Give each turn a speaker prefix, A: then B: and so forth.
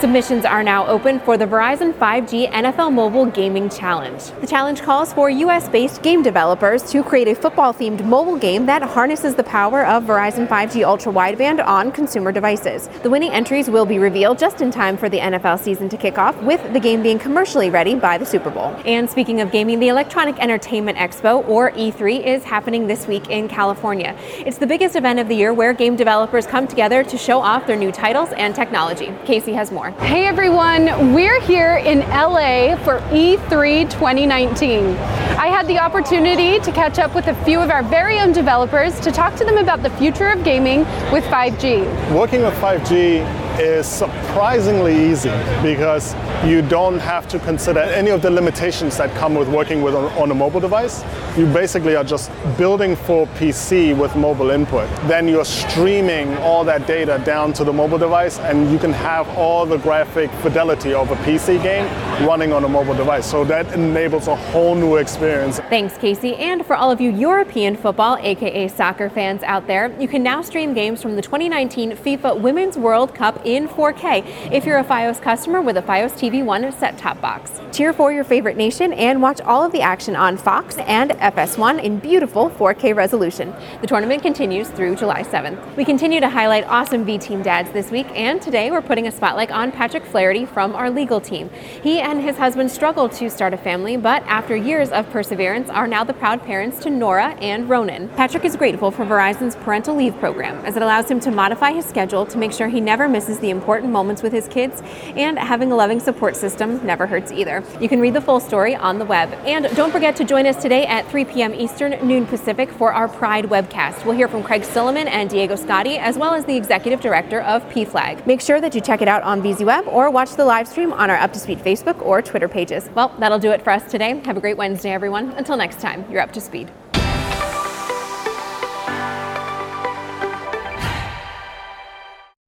A: Submissions are now open for the Verizon 5G NFL Mobile Gaming Challenge. The challenge calls for US based game developers to create a football themed mobile game that harnesses the power of Verizon 5G ultra wideband on consumer devices. The winning entries will be revealed just in time for the NFL season to kick off, with the game being commercially ready by the Super Bowl. And speaking of gaming, the Electronic Entertainment Expo, or E3, is happening this week in California. It's the biggest event of the year where game developers come together to show off their new titles and technology. Casey has more.
B: Hey everyone, we're here in LA for E3 2019. I had the opportunity to catch up with a few of our very own developers to talk to them about the future of gaming with 5G.
C: Working with 5G is surprisingly easy because you don't have to consider any of the limitations that come with working with on a mobile device. You basically are just building for PC with mobile input. Then you're streaming all that data down to the mobile device and you can have all the graphic fidelity of a PC game running on a mobile device. So that enables a whole new experience.
A: Thanks, Casey. And for all of you European football, aka soccer fans out there, you can now stream games from the 2019 FIFA Women's World Cup in 4K if you're a Fios customer with a Fios TV One set-top box. Cheer for your favorite nation and watch all of the action on Fox and FS1 in beautiful 4K resolution. The tournament continues through July 7th. We continue to highlight awesome V Team dads this week, and today we're putting a spotlight on Patrick Flaherty from our legal team. He and his husband struggled to start a family, but after years of perseverance, are now the proud parents to Nora and Ronan. Patrick is grateful for Verizon's parental leave program, as it allows him to modify his schedule to make sure he never misses the important moments with his kids, and having a loving support system never hurts either. You can read the full story on the web. And don't forget to join us today at 3 p.m. Eastern, noon Pacific for our Pride webcast. We'll hear from Craig Silliman and Diego Scotti, as well as the executive director of PFLAG. Make sure that you check it out on VZ or watch the live stream on our Up to Speed Facebook or Twitter pages. Well, that'll do it for us today. Have a great Wednesday, everyone. Until next time, you're up to speed.